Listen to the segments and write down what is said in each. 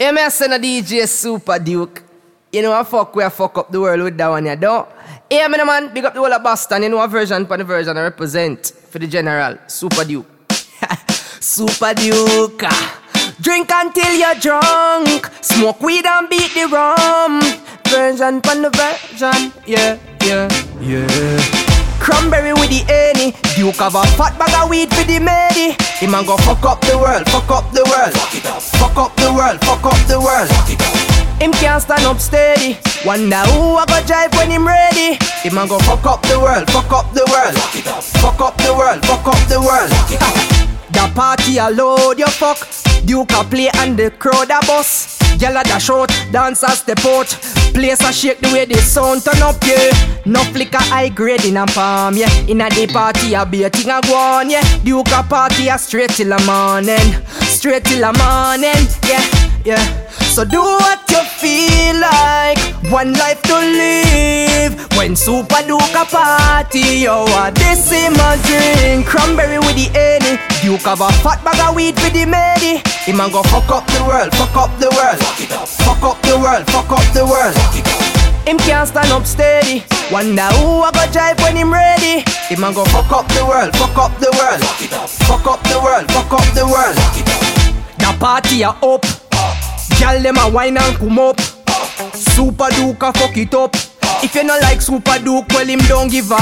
Hey, me send a DJ Super Duke. You know I fuck where I fuck up the world with that one, you don't? Hey, me man, big up the whole of Boston. You know a version the version I represent for the general, Super Duke. Super Duke. Ah. Drink until you're drunk. Smoke weed and beat the rum. Version for the version, yeah, yeah, yeah. Cranberry with the Henny. Duke have a fat bag of weed for the many. Him a go fuck up the world, fuck up the world. Fuck it up. Fuck up the world, fuck up the world. Up. Him can't stand up steady. Wonder who I go drive when him ready. Him a go fuck up the world, fuck up the world. Up. Fuck up the world, fuck up the world. Fuck it up. The party a load your fuck. Duke a play and the crowd a bust. Gyal a dash out, dancers step out. Place a shake the way the sound turn up, yeah. No flicker high grade in a palm, yeah. In a the party a be a a go on, yeah. Duke a party a straight till the morning, straight till the morning, yeah, yeah. So do what you feel like. One life to live. When Super Duke a party, yo, what this in my drink. Cranberry with the Henny. Duke have a fat bag of weed for the many. Him a go fuck up the world, fuck up the world. Fuck it up. Fuck up the world, fuck up the world. Fuck it up. Him can't stand up steady. Wonder who I go drive when him ready. Him a go fuck up the world, fuck up the world. Fuck it up. Fuck up the world, fuck up the world. Fuck it up. The party a up. Gyal dem a wine and come up. Super Duke a fuck it up. If you no like Super Duke, well him don't give a.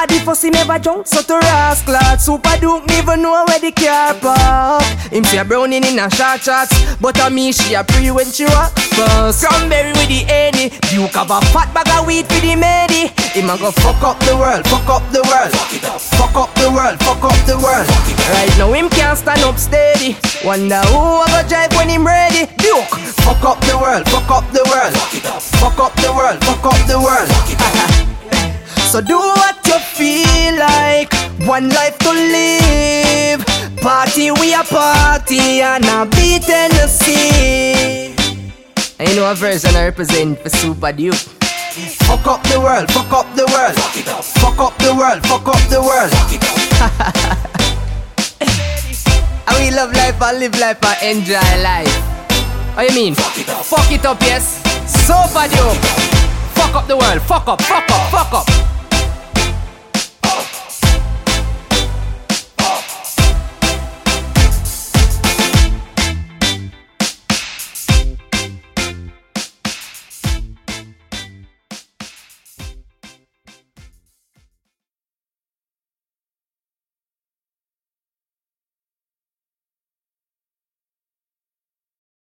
I the pussy never drunk, so to rascal Super Duke never know where the car park Him see a browning in a short shorts But a me she a pre when she walk first. Cranberry with the Henny Duke have a fat bag of weed for the many Him a go fuck up the world, fuck up the world. Fuck it up, fuck up the world, fuck up the world. Up. Right now him can't stand up steady. Wonder who I go drive when him ready. Duke, fuck up the world, fuck up the world. Fuck it up, fuck up the world, fuck up the world. So do what you feel like. One life to live. Party, we a party and a beat Tennessee. And you know a version I represent for Super Duke. Fuck up the world, fuck up the world. Fuck it up. Fuck up the world, fuck up the world. Fuck it up. and we love life I live life I enjoy life. What you mean? Fuck it up. Fuck it up, yes. Super Duke. Fuck up the world. Fuck up, fuck up, fuck up.